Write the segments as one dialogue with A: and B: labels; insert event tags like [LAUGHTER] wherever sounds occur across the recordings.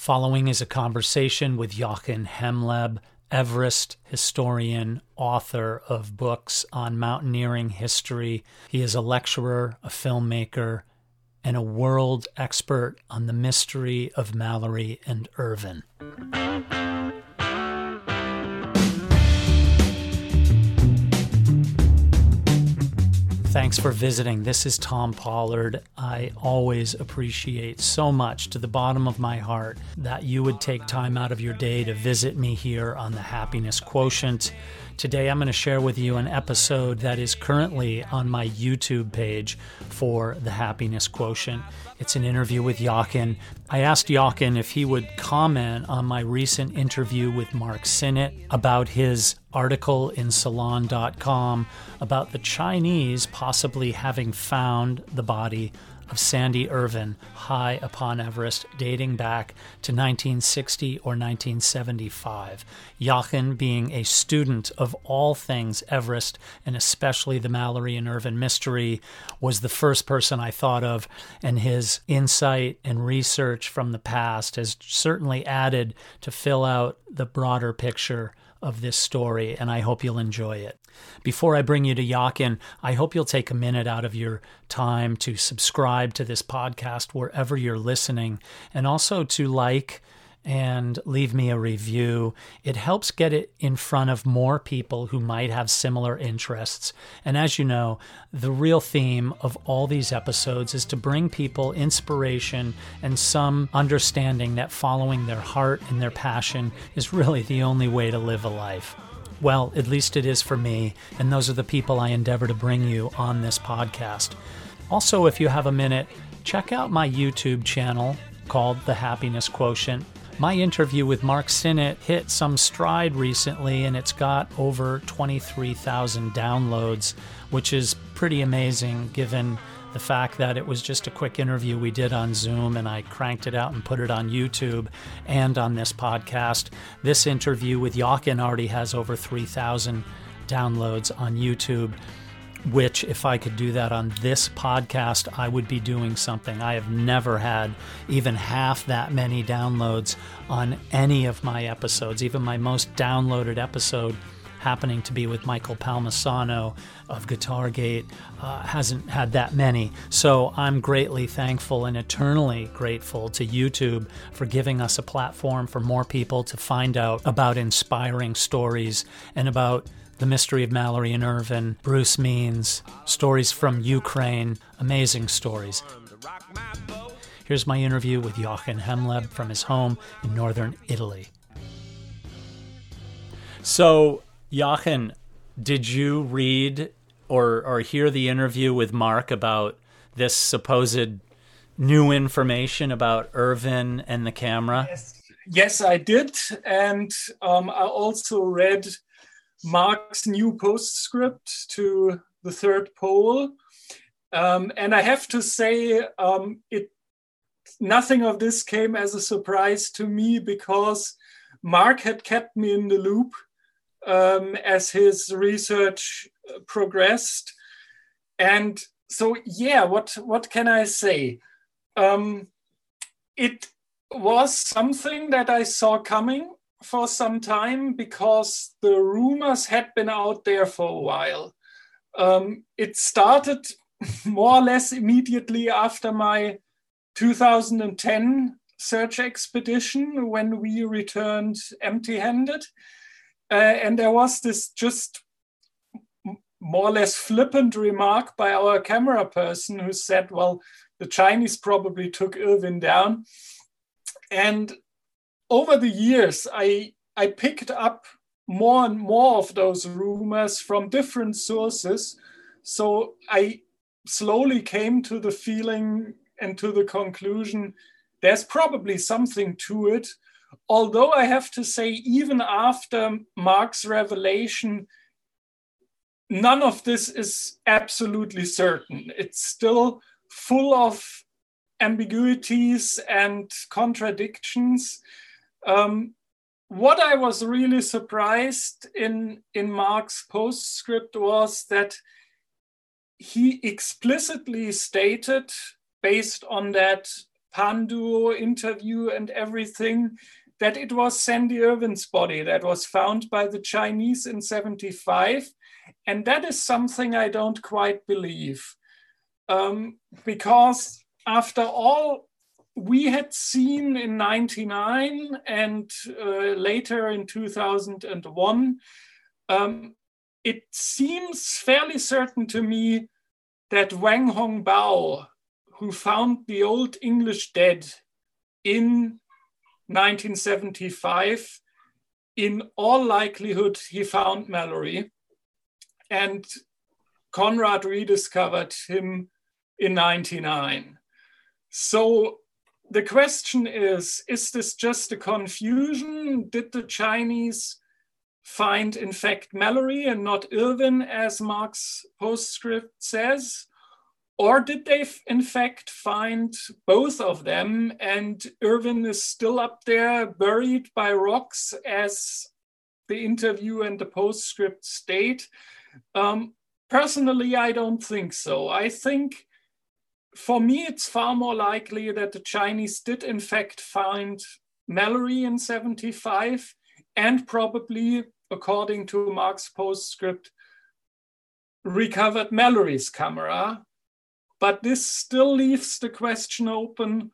A: Following is a conversation with Jochen Hemmleb, Everest historian, author of books on mountaineering history. He is a lecturer, a filmmaker, and a world expert on the mystery of Mallory and Irvine. Thanks for visiting. This is Thom Pollard. I always appreciate so much to the bottom of my heart that you would take time out of your day to visit me here on the Happiness Quotient. Today, I'm going to share with you an episode that is currently on my YouTube page for the Happiness Quotient. It's an interview with Jochen. I asked Jochen if he would comment on my recent interview with Mark Synnott about his article in Salon.com about the Chinese possibly having found the body of Sandy Irvine high upon Everest, dating back to 1960 or 1975. Jochen, being a student of all things Everest, and especially the Mallory and Irvine mystery, was the first person I thought of, and his insight and research from the past has certainly added to fill out the broader picture of this story, and I hope you'll enjoy it. Before I bring you to Jochen, I hope you'll take a minute out of your time to subscribe to this podcast wherever you're listening, and also to like and leave me a review. It helps get it in front of more people who might have similar interests. And as you know, the real theme of all these episodes is to bring people inspiration and some understanding that following their heart and their passion is really the only way to live a life. Well, at least it is for me, and those are the people I endeavor to bring you on this podcast. Also, if you have a minute, check out my YouTube channel called The Happiness Quotient. My interview with Mark Synnott hit some stride recently, and it's got over 23,000 downloads, which is pretty amazing given the fact that it was just a quick interview we did on Zoom and I cranked it out and put it on YouTube and on this podcast. This interview with Jochen already has over 3,000 downloads on YouTube which, if I could do that on this podcast, I would be doing something. I have never had even half that many downloads on any of my episodes, even my most downloaded episode happening to be with Michael Palmisano of Guitargate uh, hasn't had that many. So I'm greatly thankful and eternally grateful to YouTube for giving us a platform for more people to find out about inspiring stories and about the Mystery of Mallory and Irvine, Bruce Means, stories from Ukraine, amazing stories. Here's my interview with Jochen Hemmleb from his home in northern Italy. So, Jochen, did you read or, or hear the interview with Mark about this supposed new information about Irvine and the camera?
B: Yes, yes I did. And um, I also read Mark's new postscript to the third pole. Um, and I have to say, um, it nothing of this came as a surprise to me because Mark had kept me in the loop um, as his research progressed. And so, yeah, what what can I say? Um, it was something that I saw coming for some time because the rumors had been out there for a while. Um, it started [LAUGHS] more or less immediately after my 2010 search expedition when we returned empty handed. Uh, and there was this just more or less flippant remark by our camera person who said, Well, the Chinese probably took Irvine down. And over the years, I, I picked up more and more of those rumors from different sources. So I slowly came to the feeling and to the conclusion there's probably something to it. Although I have to say, even after Mark's revelation, none of this is absolutely certain. It's still full of ambiguities and contradictions. Um, what I was really surprised in, in Mark's postscript was that he explicitly stated, based on that Pandu interview and everything, that it was Sandy Irvine's body that was found by the Chinese in 75. And that is something I don't quite believe. Um, because after all we had seen in 99 and uh, later in 2001, um, it seems fairly certain to me that Wang Hongbao, who found the Old English dead in 1975, in all likelihood, he found Mallory. And Conrad rediscovered him in 99. So the question is is this just a confusion? Did the Chinese find, in fact, Mallory and not Irvine, as Mark's postscript says? Or did they, in fact, find both of them and Irvine is still up there buried by rocks, as the interview and the postscript state? Um, personally, I don't think so. I think for me, it's far more likely that the Chinese did, in fact, find Mallory in 75 and probably, according to Mark's postscript, recovered Mallory's camera. But this still leaves the question open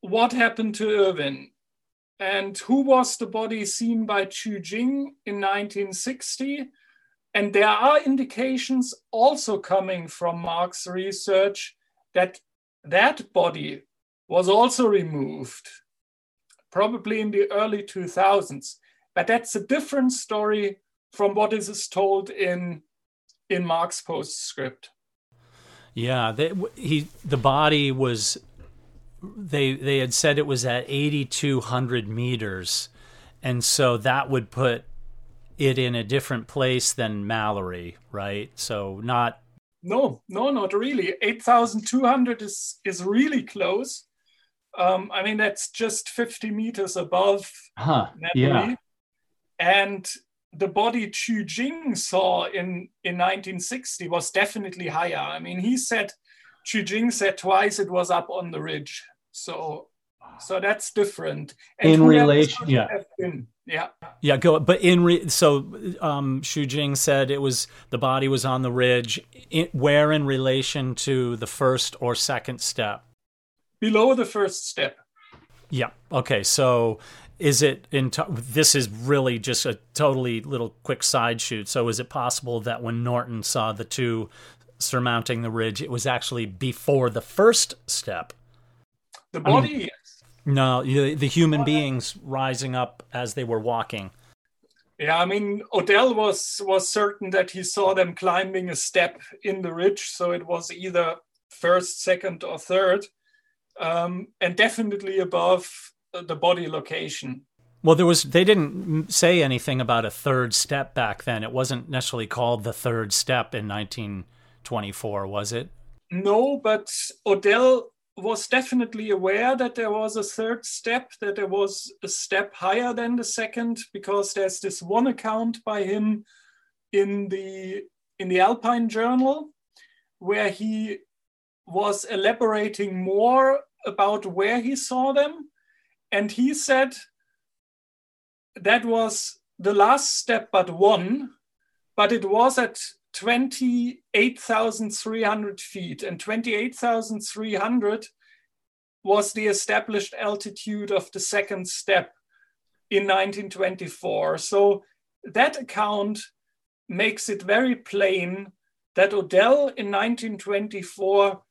B: what happened to Irvine? And who was the body seen by Xu Jing in 1960? And there are indications also coming from Mark's research that that body was also removed, probably in the early 2000s. But that's a different story from what is told in, in Mark's postscript.
A: Yeah, they, he the body was they they had said it was at 8200 meters and so that would put it in a different place than Mallory, right? So not.
B: No, no, not really. 8,200 is, is really close. Um, I mean, that's just 50 meters above
A: huh, Yeah.
B: And the body Xu Jing saw in, in 1960 was definitely higher. I mean, he said, Xu Jing said twice it was up on the ridge. So, so that's different.
A: And in relation, yeah.
B: Yeah.
A: Yeah, go. But in re, so um, Xu Jing said it was the body was on the ridge. In, where in relation to the first or second step?
B: Below the first step.
A: Yeah. Okay. So is it in? T- this is really just a totally little quick side shoot. So is it possible that when Norton saw the two surmounting the ridge, it was actually before the first step?
B: The body. I mean,
A: no, the human beings rising up as they were walking.
B: Yeah, I mean, Odell was was certain that he saw them climbing a step in the ridge, so it was either first, second, or third, um, and definitely above the body location.
A: Well, there was they didn't say anything about a third step back then. It wasn't necessarily called the third step in 1924, was it?
B: No, but Odell was definitely aware that there was a third step, that there was a step higher than the second, because there's this one account by him in the in the Alpine Journal where he was elaborating more about where he saw them. And he said that was the last step but one, but it was at 28,300 feet, and 28,300 was the established altitude of the second step in 1924. So that account makes it very plain that Odell in 1924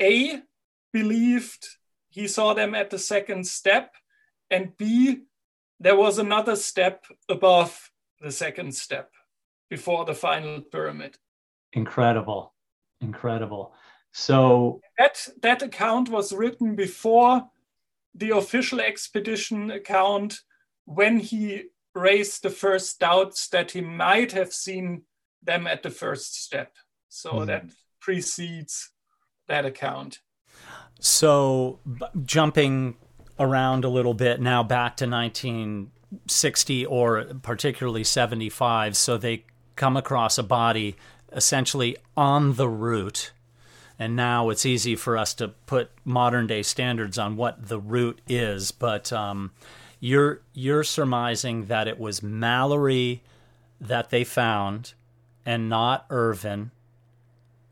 B: A believed he saw them at the second step, and B there was another step above the second step before the final pyramid.
A: Incredible. Incredible. So
B: that that account was written before the official expedition account when he raised the first doubts that he might have seen them at the first step. So mm. that precedes that account.
A: So b- jumping around a little bit now back to 1960 or particularly 75 so they come across a body essentially on the route and now it's easy for us to put modern day standards on what the route is. But um, you're you're surmising that it was Mallory that they found, and not Irvine,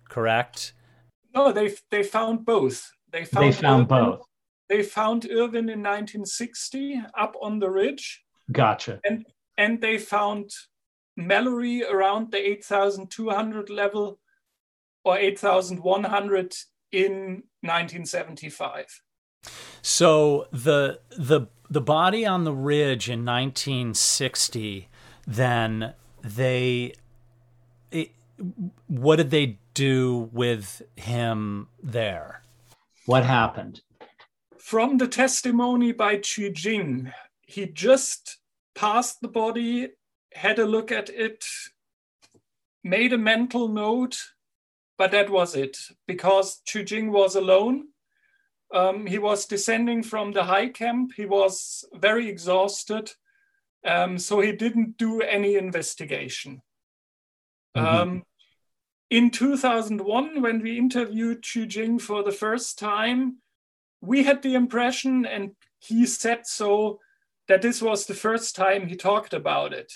A: correct?
B: No, they they found both.
A: They found, they found Irvine, both.
B: They found Irvine in 1960 up on the ridge.
A: Gotcha.
B: And and they found Mallory around the 8,200 level or 8,100 in 1975.
A: So the the the body on the ridge in 1960, then they, it, what did they do with him there? What happened?
B: From the testimony by Xu Jing, he just passed the body, had a look at it, made a mental note, but that was it because Xu Jing was alone. Um, he was descending from the high camp. He was very exhausted. Um, so he didn't do any investigation. Mm-hmm. Um, in 2001, when we interviewed Xu Jing for the first time, we had the impression, and he said so, that this was the first time he talked about it.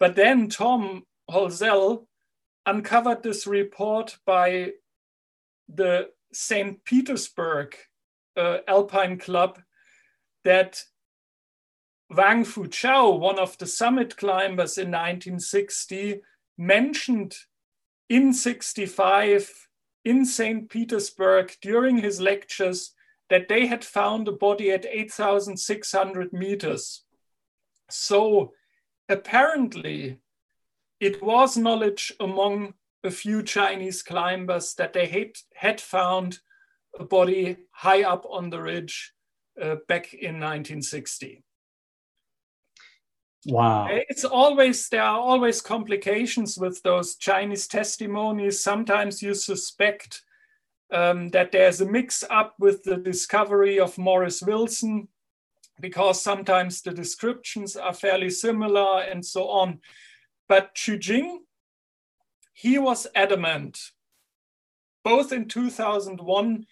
B: But then Tom Holzel uncovered this report by the St. Petersburg uh, Alpine Club that Wang Fuzhou, one of the summit climbers in 1960, mentioned in 65 in St. Petersburg during his lectures that they had found a body at 8,600 meters. So apparently, it was knowledge among a few Chinese climbers that they had, had found a body high up on the ridge uh, back in 1960.
A: Wow.
B: It's always, there are always complications with those Chinese testimonies. Sometimes you suspect um, that there's a mix up with the discovery of Maurice Wilson because sometimes the descriptions are fairly similar and so on. But Xu Jing, he was adamant, both in 2001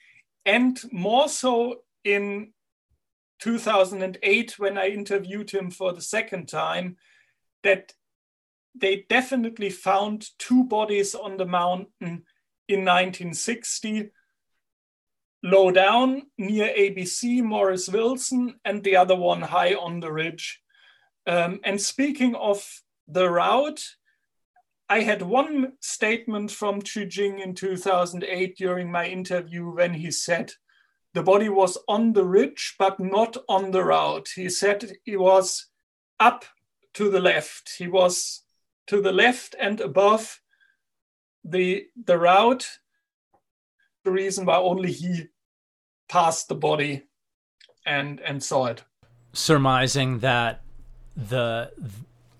B: and more so in 2008 when I interviewed him for the second time, that they definitely found two bodies on the mountain in 1960 low down near ABC, Maurice Wilson, and the other one high on the ridge. Um, and speaking of the route, I had one statement from Xu Jing in 2008 during my interview when he said the body was on the ridge, but not on the route. He said he was up to the left. He was to the left and above the, the route, the reason why only he passed the body and, and saw it.
A: Surmising that the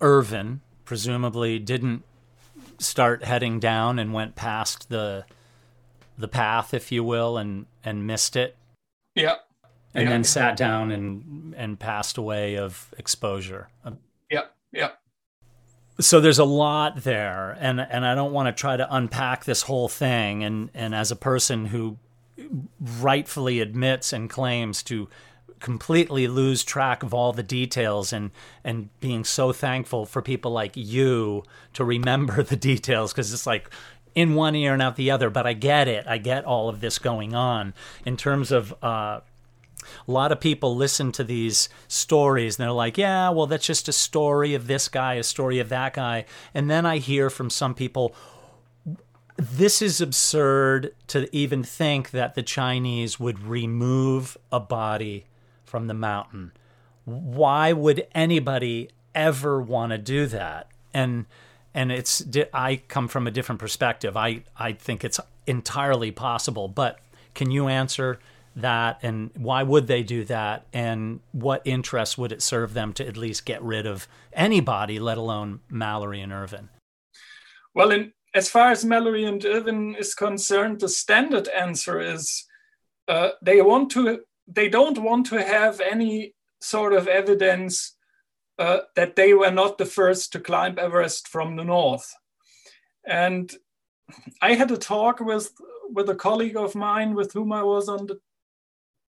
A: Irvine presumably didn't start heading down and went past the the path, if you will, and and missed it.
B: Yeah.
A: And
B: yeah.
A: then sat down and and passed away of exposure.
B: Um, yeah. Yeah
A: so there's a lot there and and I don't want to try to unpack this whole thing and and as a person who rightfully admits and claims to completely lose track of all the details and and being so thankful for people like you to remember [LAUGHS] the details because it's like in one ear and out the other but I get it I get all of this going on in terms of uh, a lot of people listen to these stories and they're like, yeah, well, that's just a story of this guy, a story of that guy. And then I hear from some people, this is absurd to even think that the Chinese would remove a body from the mountain. Why would anybody ever want to do that? And and it's I come from a different perspective. I I think it's entirely possible, but can you answer that? And why would they do that? And what interest would it serve them to at least get rid of anybody let alone mallory and Irvine?
B: Well in, as far as mallory and Irvine is concerned the standard answer is uh, they want to they don't want to have any sort of evidence uh, that they were not the first to climb everest from the north and i had a talk with with a colleague of mine with whom I was on the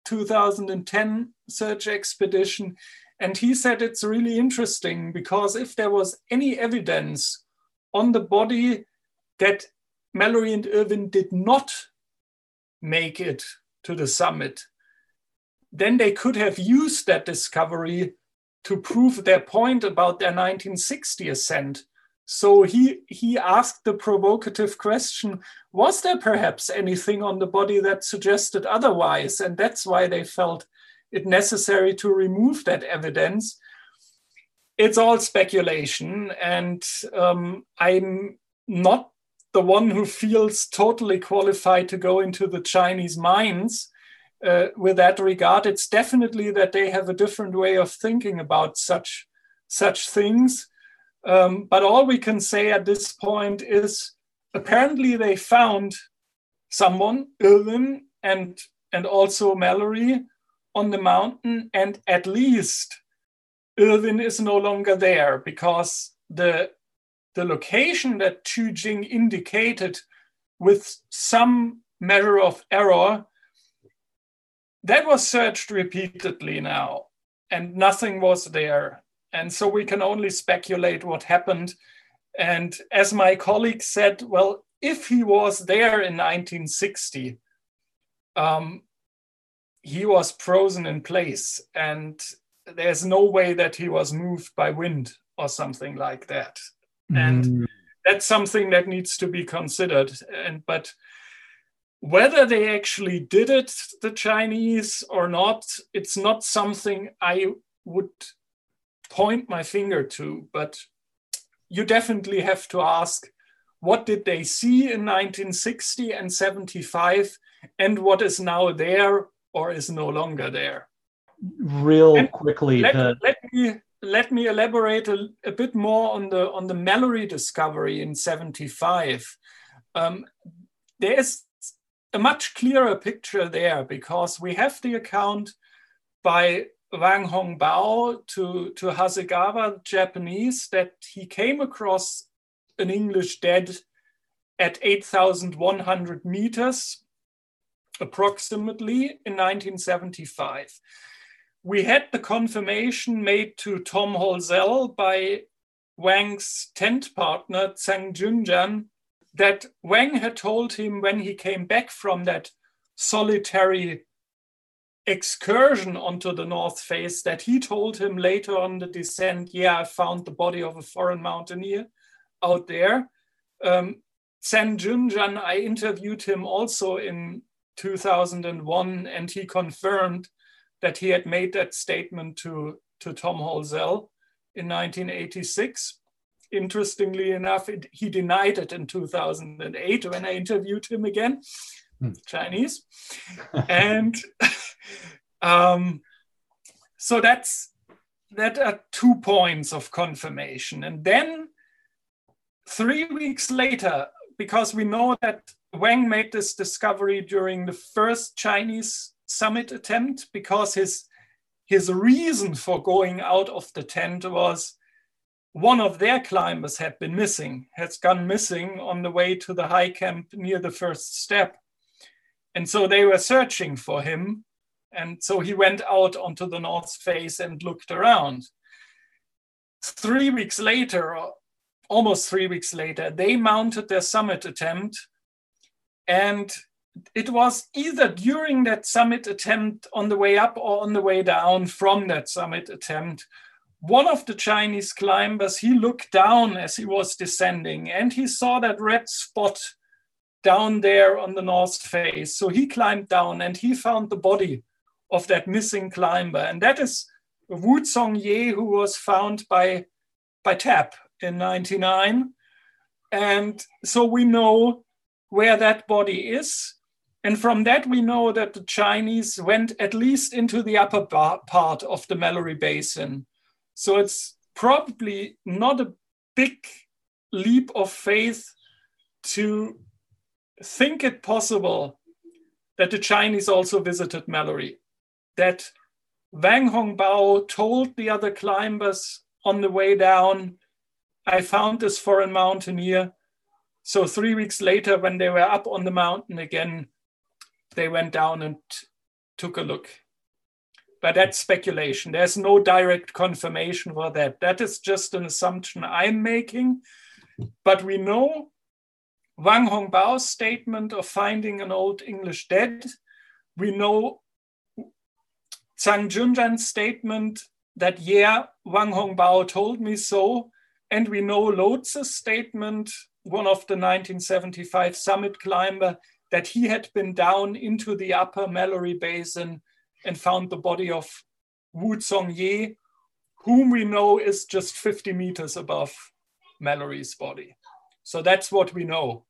B: 2010 search expedition. And he said it's really interesting because if there was any evidence on the body that Mallory and Irvine did not make it to the summit, then they could have used that discovery to prove their point about their 1960 ascent. So he, he asked the provocative question Was there perhaps anything on the body that suggested otherwise? And that's why they felt it necessary to remove that evidence. It's all speculation, and um, I'm not the one who feels totally qualified to go into the Chinese minds uh, with that regard. It's definitely that they have a different way of thinking about such such things. Um, but all we can say at this point is apparently they found someone, Irvine, and and also Mallory on the mountain, and at least Irvine is no longer there because the the location that Xu Jing indicated with some measure of error that was searched repeatedly now and nothing was there. And so we can only speculate what happened. And as my colleague said well if he was there in 1960 um, he was frozen in place and there's no way that he was moved by wind or something like that. Mm. and that's something that needs to be considered. And but whether they actually did it the chinese or not it's not something i would point my finger to but you definitely have to ask what did they see in 1960 and 75 and what is now there or is no longer there?
A: Real and quickly
B: let, the... let me let me elaborate a, a, bit more on the on the Mallory discovery in 75 um, there is a much clearer picture there because we have the account by Wang Hongbao to, to Hasegawa, Japanese, that he came across an English dead at 8,100 meters, approximately, in 1975. We had the confirmation made to Tom Holzel by Wang's tent partner, Zhang Junyan, that Wang had told him when he came back from that solitary excursion onto the north face that he told him later on the descent, yeah, I found the body of a foreign mountaineer out there. Um, Junyan, I interviewed him also in 2001, and he confirmed that he had made that statement to, to Tom Holzel in 1986 interestingly enough, it, he denied it in 2008 when I interviewed him again, hmm. Chinese. [LAUGHS] and um, so that's that are two points of confirmation. And then three weeks later, because we know that Wang made this discovery during the first Chinese summit attempt, because his his reason for going out of the tent was one of their climbers had been missing, has gone missing on the way to the high camp near the first step. And so they were searching for him. And so he went out onto the north face and looked around. Three weeks later, almost three weeks later, they mounted their summit attempt. And it was either during that summit attempt on the way up or on the way down from that summit attempt one of the Chinese climbers, he looked down as he was descending and he saw that red spot down there on the north face. So he climbed down and he found the body of that missing climber. And that is Wu Zongyue, who was found by, by TAP in 99. And so we know where that body is. And from that, we know that the Chinese went at least into the upper part of the Mallory Basin so it's probably not a big leap of faith to think it possible that the Chinese also visited Mallory, that Wang Hongbao told the other climbers on the way down, I found this foreign mountaineer. So three weeks later, when they were up on the mountain again, they went down and took a look. But that's speculation. There's no direct confirmation for that. That is just an assumption I'm making. But we know Wang Hongbao's statement of finding an old English dead. We know Zhang Junyan's statement that, yeah, Wang Hongbao told me so. And we know Loze's statement, one of the 1975 summit climber, that he had been down into the upper Mallory Basin and found the body of Wu Zongyue, whom we know is just 50 meters above Mallory's body. So that's what we know.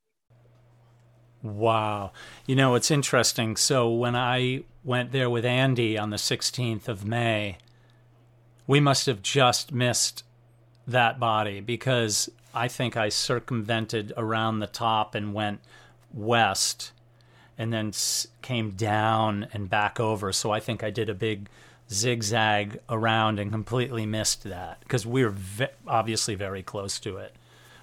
A: Wow. You know, it's interesting. So when I went there with Andy on the 16th of May, we must have just missed that body because I think I circumvented around the top and went west and then came down and back over. So I think I did a big zigzag around and completely missed that because we were ve- obviously very close to it.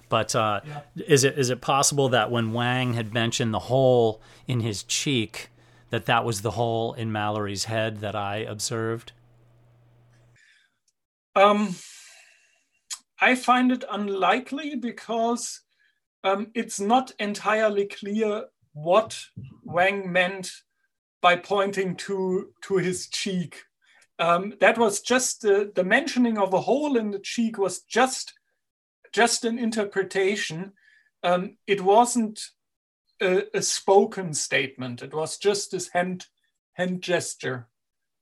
A: But uh, yeah. is it is it possible that when Wang had mentioned the hole in his cheek, that that was the hole in Mallory's head that I observed?
B: Um, I find it unlikely because um, it's not entirely clear what Wang meant by pointing to, to his cheek. Um, that was just the, the mentioning of a hole in the cheek was just, just an interpretation. Um, it wasn't a, a, spoken statement. It was just this hand, hand gesture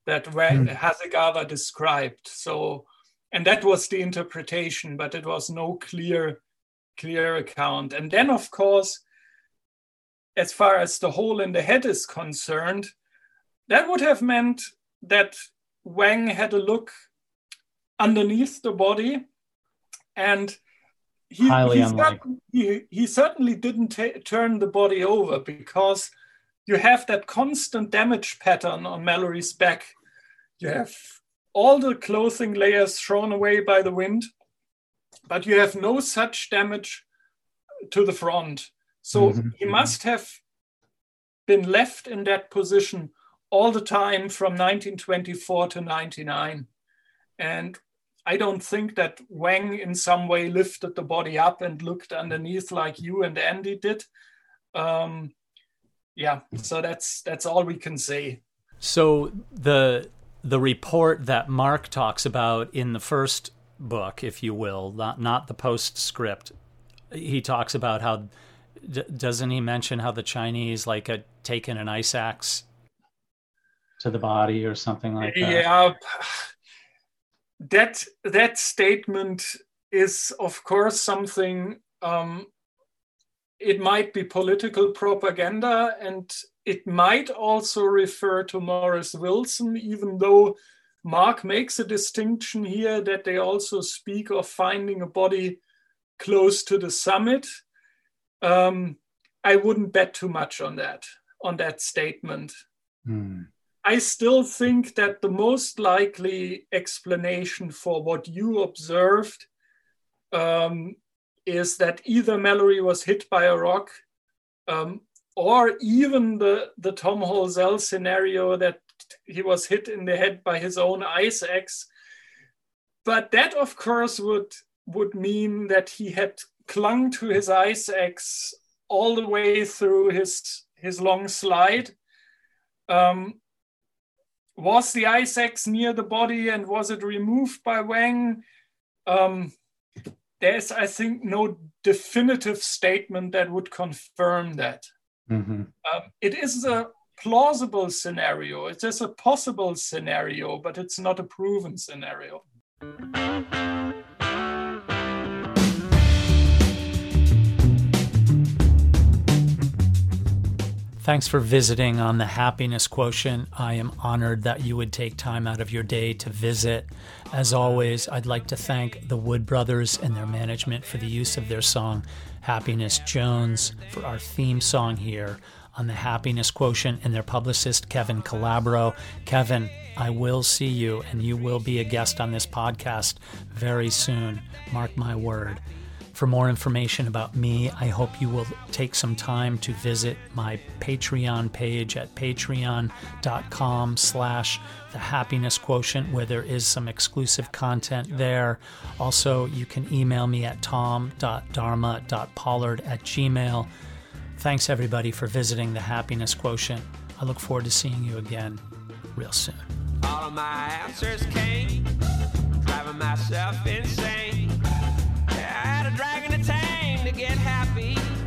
B: that mm. Hasegawa described. So, and that was the interpretation, but it was no clear, clear account. And then, of course, as far as the hole in the head is concerned, that would have meant that Wang had a look underneath the body and he, he, he, he, certainly didn't turn the body over because you have that constant damage pattern on Mallory's back. You have all the clothing layers thrown away by the wind, but you have no such damage to the front. So mm-hmm. he must have been left in that position all the time from 1924 to 99. And I don't think that Wang in some way lifted the body up and looked underneath like you and Andy did. Um, yeah, so that's that's all we can say.
A: So the the report that Mark talks about in the first book, if you will, not not the postscript, he talks about how D- doesn't he mention how the Chinese like had taken an ice axe to the body or something like that?
B: Yeah, that that statement is of course something. Um, it might be political propaganda, and it might also refer to Maurice Wilson, even though Mark makes a distinction here that they also speak of finding a body close to the summit um, I wouldn't bet too much on that on that statement. Hmm. I still think that the most likely explanation for what you observed um, is that either Mallory was hit by a rock, um, or even the the Tom Holzel scenario that he was hit in the head by his own ice axe. But that, of course, would would mean that he had clung to his ice axe all the way through his his long slide. Um, was the ice axe near the body and was it removed by Wang? Um, there's, I think, no definitive statement that would confirm that. Mm-hmm. Um, it is a plausible scenario. It is a possible scenario, but it's not a proven scenario.
A: Thanks for visiting on the Happiness Quotient. I am honored that you would take time out of your day to visit. As always, I'd like to thank the Wood Brothers and their management for the use of their song Happiness Jones for our theme song here on the Happiness Quotient and their publicist Kevin Calabro. Kevin, I will see you and you will be a guest on this podcast very soon. Mark my word. For more information about me, I hope you will take some time to visit my Patreon page at patreon.com slash the happiness quotient where there is some exclusive content there. Also, you can email me at tom.dharma.pollard at gmail. Thanks everybody for visiting the happiness quotient. I look forward to seeing you again real soon. All of my answers came, driving myself insane tired of in the tame to get happy.